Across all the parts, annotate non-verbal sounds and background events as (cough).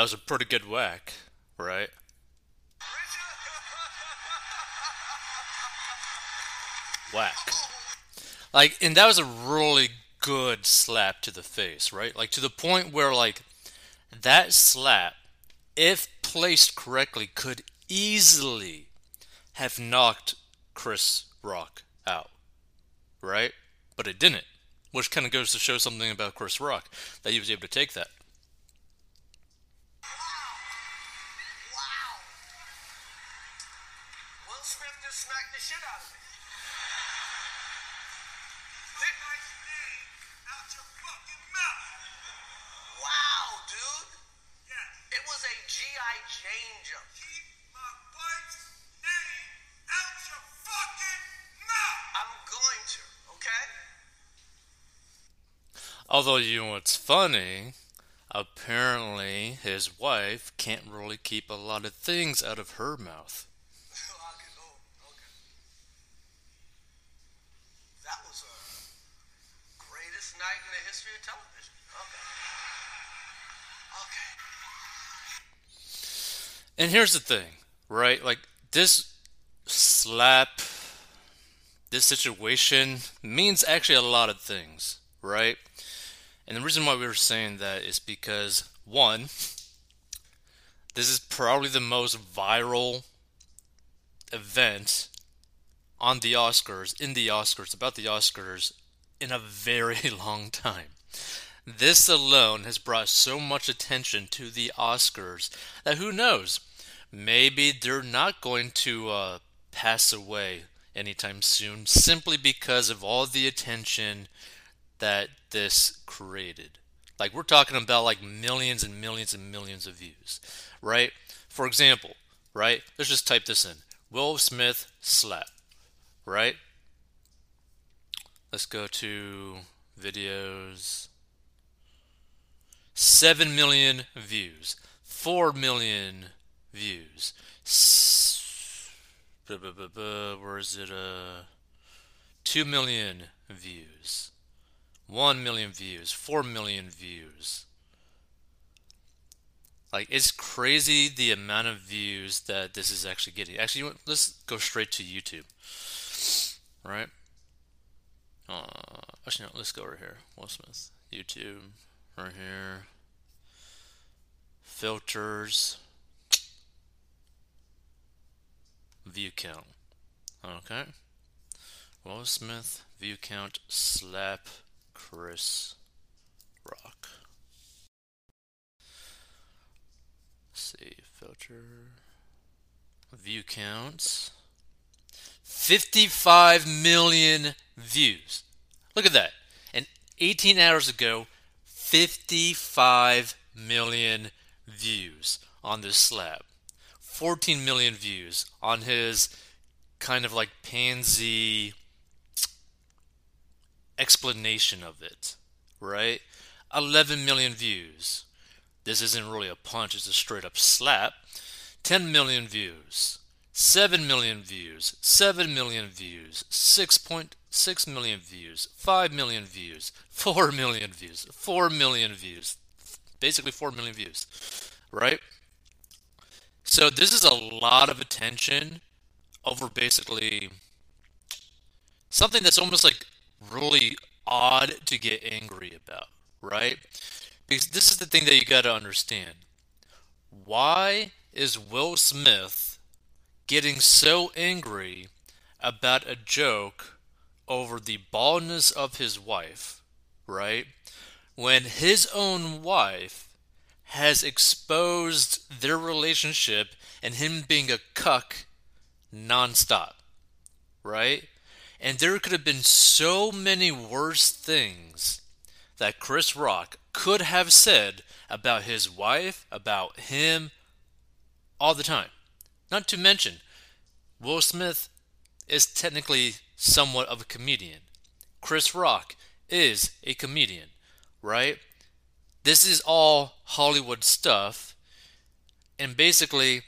That was a pretty good whack, right? Whack. Like, and that was a really good slap to the face, right? Like, to the point where, like, that slap, if placed correctly, could easily have knocked Chris Rock out, right? But it didn't, which kind of goes to show something about Chris Rock that he was able to take that. G.I. Jane jump. I'm going to, okay? Although, you know what's funny? Apparently, his wife can't really keep a lot of things out of her mouth. Okay, oh, okay. That was a greatest night in the history of television. Okay. Okay. And here's the thing, right? Like, this slap, this situation means actually a lot of things, right? And the reason why we were saying that is because, one, this is probably the most viral event on the Oscars, in the Oscars, about the Oscars, in a very (laughs) long time. This alone has brought so much attention to the Oscars that who knows? Maybe they're not going to uh, pass away anytime soon simply because of all the attention that this created. Like we're talking about like millions and millions and millions of views, right? For example, right? Let's just type this in. Will Smith slap, right? Let's go to videos. 7 million views. 4 million views. Where is it? Uh, 2 million views. 1 million views. 4 million views. Like, it's crazy the amount of views that this is actually getting. Actually, let's go straight to YouTube. Right? Uh, actually, no, let's go over here. Will Smith. YouTube. Right here. Filters. View count. Okay. Will Smith, view count, slap, Chris Rock. Let's see, filter. View counts. 55 million views. Look at that. And 18 hours ago, 55 million views on this slab. 14 million views on his kind of like pansy explanation of it, right? 11 million views. This isn't really a punch, it's a straight up slap. 10 million views. 7 million views, 7 million views, 6.6 million views, 5 million views, 4 million views, 4 million views. Basically 4 million views, right? So this is a lot of attention over basically something that's almost like really odd to get angry about, right? Because this is the thing that you got to understand. Why is Will Smith getting so angry about a joke over the baldness of his wife, right? When his own wife has exposed their relationship and him being a cuck nonstop, right? And there could have been so many worse things that Chris Rock could have said about his wife, about him, all the time. Not to mention, Will Smith is technically somewhat of a comedian. Chris Rock is a comedian, right? This is all Hollywood stuff. And basically,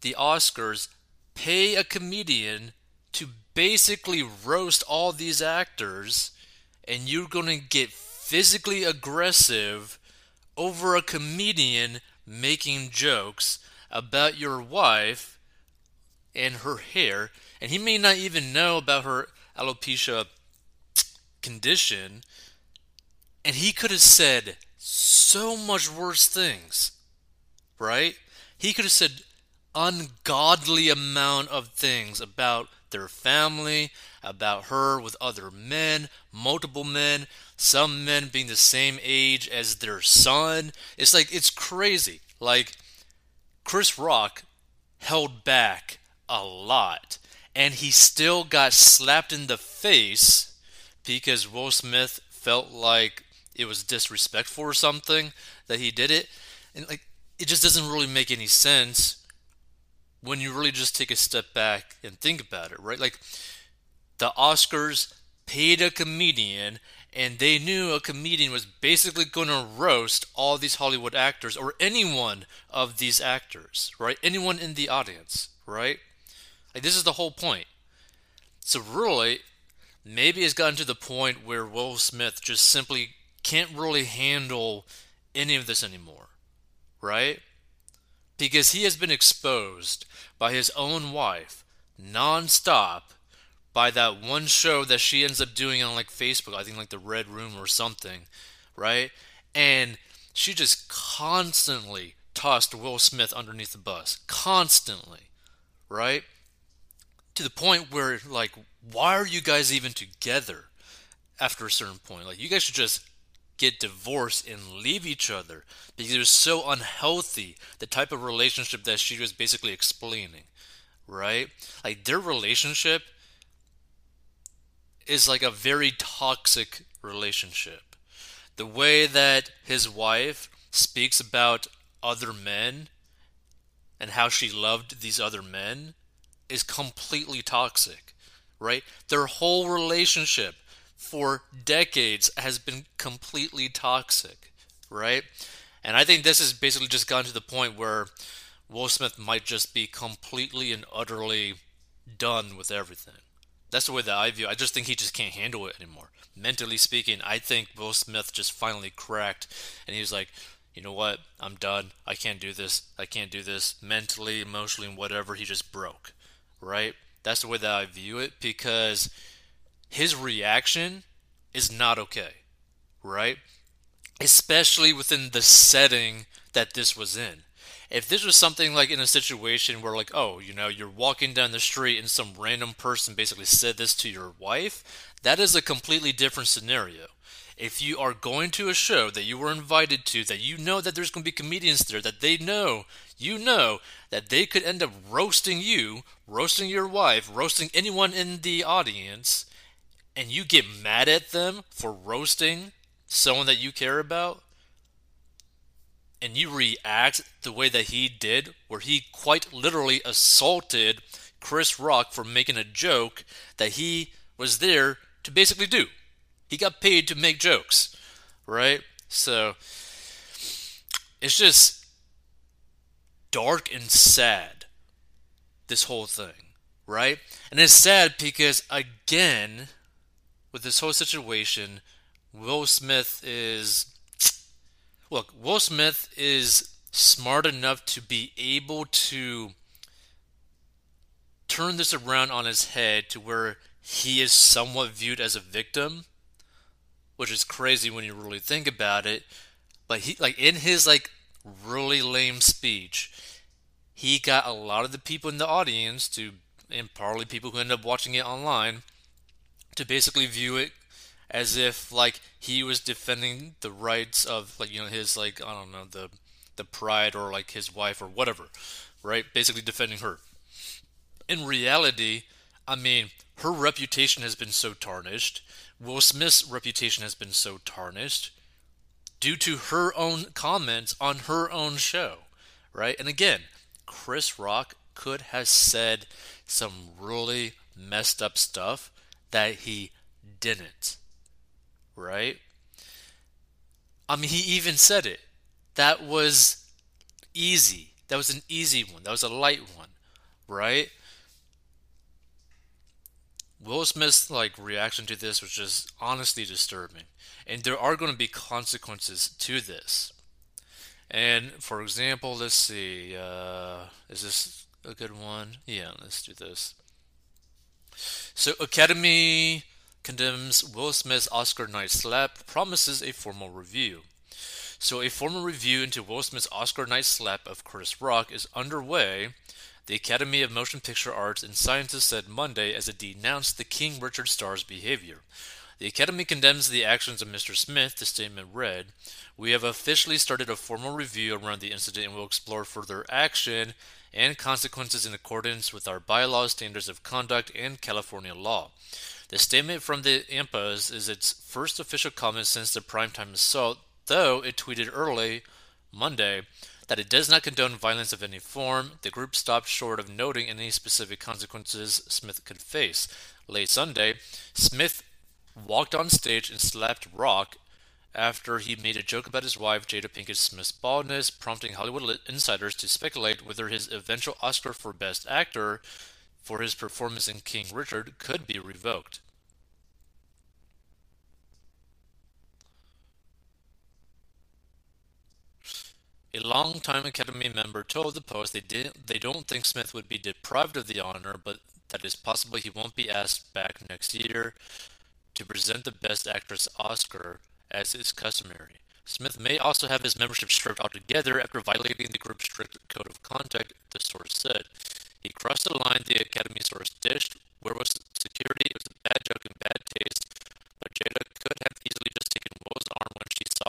the Oscars pay a comedian to basically roast all these actors, and you're going to get physically aggressive over a comedian making jokes about your wife and her hair, and he may not even know about her alopecia condition, and he could have said so much worse things, right? He could have said ungodly amount of things about their family, about her with other men, multiple men, some men being the same age as their son. It's like it's crazy. Like Chris Rock held back a lot and he still got slapped in the face because Will Smith felt like it was disrespectful or something that he did it. And like it just doesn't really make any sense when you really just take a step back and think about it, right? Like the Oscars paid a comedian and they knew a comedian was basically going to roast all these Hollywood actors or any one of these actors, right? Anyone in the audience, right? Like this is the whole point. So really, maybe it's gotten to the point where Will Smith just simply can't really handle any of this anymore, right? Because he has been exposed by his own wife nonstop by that one show that she ends up doing on like Facebook, I think like the Red Room or something, right? And she just constantly tossed Will Smith underneath the bus, constantly, right? To the point where like, why are you guys even together? After a certain point, like you guys should just get divorced and leave each other because it was so unhealthy the type of relationship that she was basically explaining right? Like their relationship is like a very toxic relationship. The way that his wife speaks about other men and how she loved these other men is completely toxic right? Their whole relationship for decades has been completely toxic, right? And I think this has basically just gotten to the point where Will Smith might just be completely and utterly done with everything. That's the way that I view it. I just think he just can't handle it anymore. Mentally speaking, I think Will Smith just finally cracked and he was like, you know what? I'm done. I can't do this. I can't do this. Mentally, emotionally, whatever. He just broke, right? That's the way that I view it because his reaction is not okay, right? Especially within the setting that this was in. If this was something like in a situation where, like, oh, you know, you're walking down the street and some random person basically said this to your wife, that is a completely different scenario. If you are going to a show that you were invited to, that you know that there's going to be comedians there, that they know, you know, that they could end up roasting you, roasting your wife, roasting anyone in the audience, and you get mad at them for roasting someone that you care about, and you react the way that he did, where he quite literally assaulted Chris Rock for making a joke that he was there to basically do. He got paid to make jokes, right? So it's just dark and sad, this whole thing, right? And it's sad because, again, with this whole situation, Will Smith is look, Will Smith is smart enough to be able to turn this around on his head to where he is somewhat viewed as a victim, which is crazy when you really think about it. But he like in his like really lame speech, he got a lot of the people in the audience to and probably people who end up watching it online to basically view it as if like he was defending the rights of like you know his like I don't know the the pride or like his wife or whatever, right? Basically defending her. In reality, I mean, her reputation has been so tarnished. Will Smith's reputation has been so tarnished due to her own comments on her own show, right? And again, Chris Rock could have said some really messed up stuff that he didn't. Right? I mean, he even said it. That was easy. That was an easy one. That was a light one. Right? Will Smith's like reaction to this was just honestly disturbing. And there are going to be consequences to this. And for example, let's see, uh, is this a good one? Yeah, let's do this. So, Academy condemns Will Smith's Oscar night slap, promises a formal review. So, a formal review into Will Smith's Oscar night slap of Chris Rock is underway. The Academy of Motion Picture Arts and Sciences said Monday as it denounced the King Richard star's behavior. The Academy condemns the actions of Mr. Smith, the statement read. We have officially started a formal review around the incident and will explore further action and consequences in accordance with our bylaws, standards of conduct, and California law. The statement from the AMPAS is its first official comment since the primetime assault, though it tweeted early Monday that it does not condone violence of any form. The group stopped short of noting any specific consequences Smith could face. Late Sunday, Smith walked on stage and slapped Rock after he made a joke about his wife, Jada Pinkett Smith's baldness, prompting Hollywood insiders to speculate whether his eventual Oscar for Best Actor for his performance in King Richard could be revoked. A longtime Academy member told the Post they didn't, they don't think Smith would be deprived of the honor, but that it's possible he won't be asked back next year to present the Best Actress Oscar as is customary. Smith may also have his membership stripped altogether after violating the group's strict code of conduct, the source said. He crossed the line the Academy source dished. Where was security? It was a bad joke and bad taste, but Jada could have easily just taken Will's arm when she saw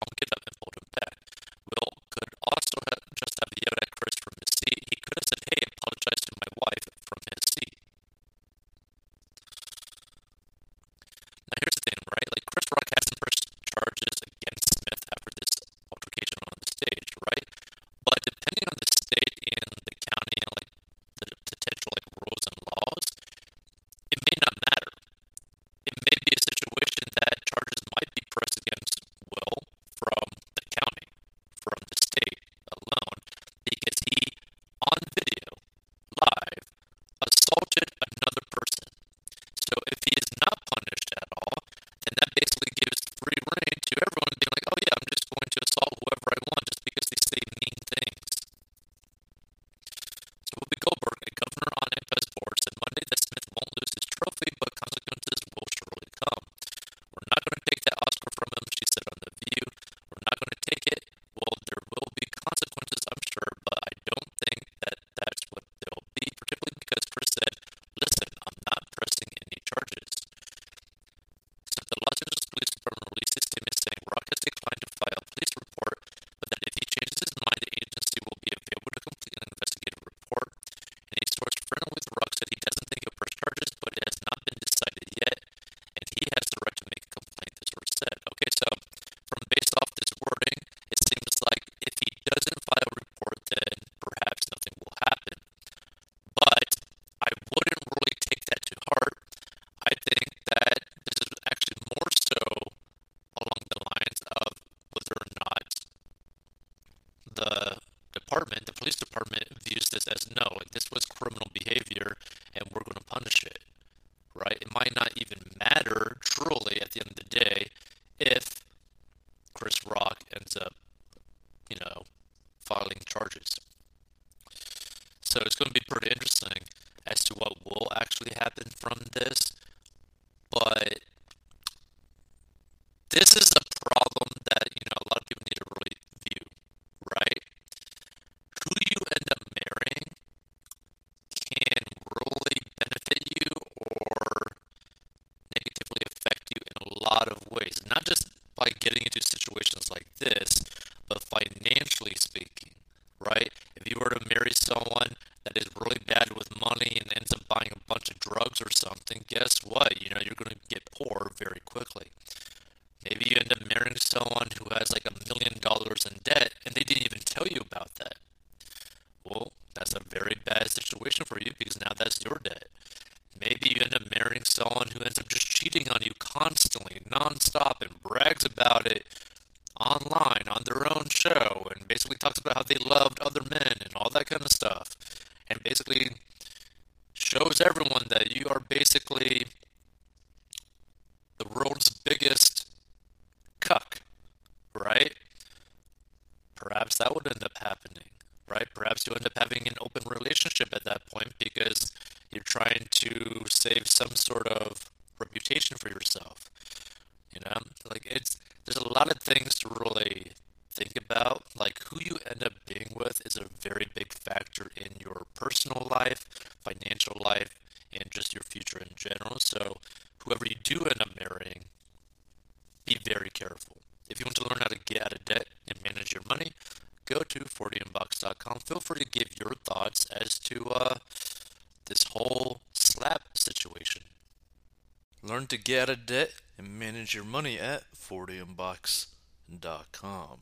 filing charges. So it's going to be pretty interesting as to what will actually happen from this. But this is a problem that, you know, a lot of people need to really view, right? Who you end up marrying can really benefit you or negatively affect you in a lot of ways. Not just by getting into situations like this, but financially speaking, right? If you were to marry someone that is really bad with money and ends up buying a bunch of drugs or something, guess what? You know, you're going to get poor very quickly. Maybe you end up marrying someone who has like a million dollars in debt and they didn't even tell you about that. Well, that's a very bad situation for you because now that's your debt. Maybe you end up marrying someone who ends up just cheating on you constantly, nonstop, and brags about it online on their own show and basically talks about how they loved other men and all that kind of stuff. And basically shows everyone that you are basically the world's biggest cuck, right? Perhaps that would end up happening, right? Perhaps you end up having an open relationship at that point because you're trying to save some sort of reputation for yourself. You know, like it's there's a lot of things to really think about. Like who you end up being with is a very big factor in your personal life, financial life, and just your future in general. So whoever you do end up marrying, be very careful. If you want to learn how to get out of debt and manage your money, go to 40inbox.com. Feel free to give your thoughts as to uh, this whole slap situation. Learn to get out of debt and manage your money at 40inbox.com.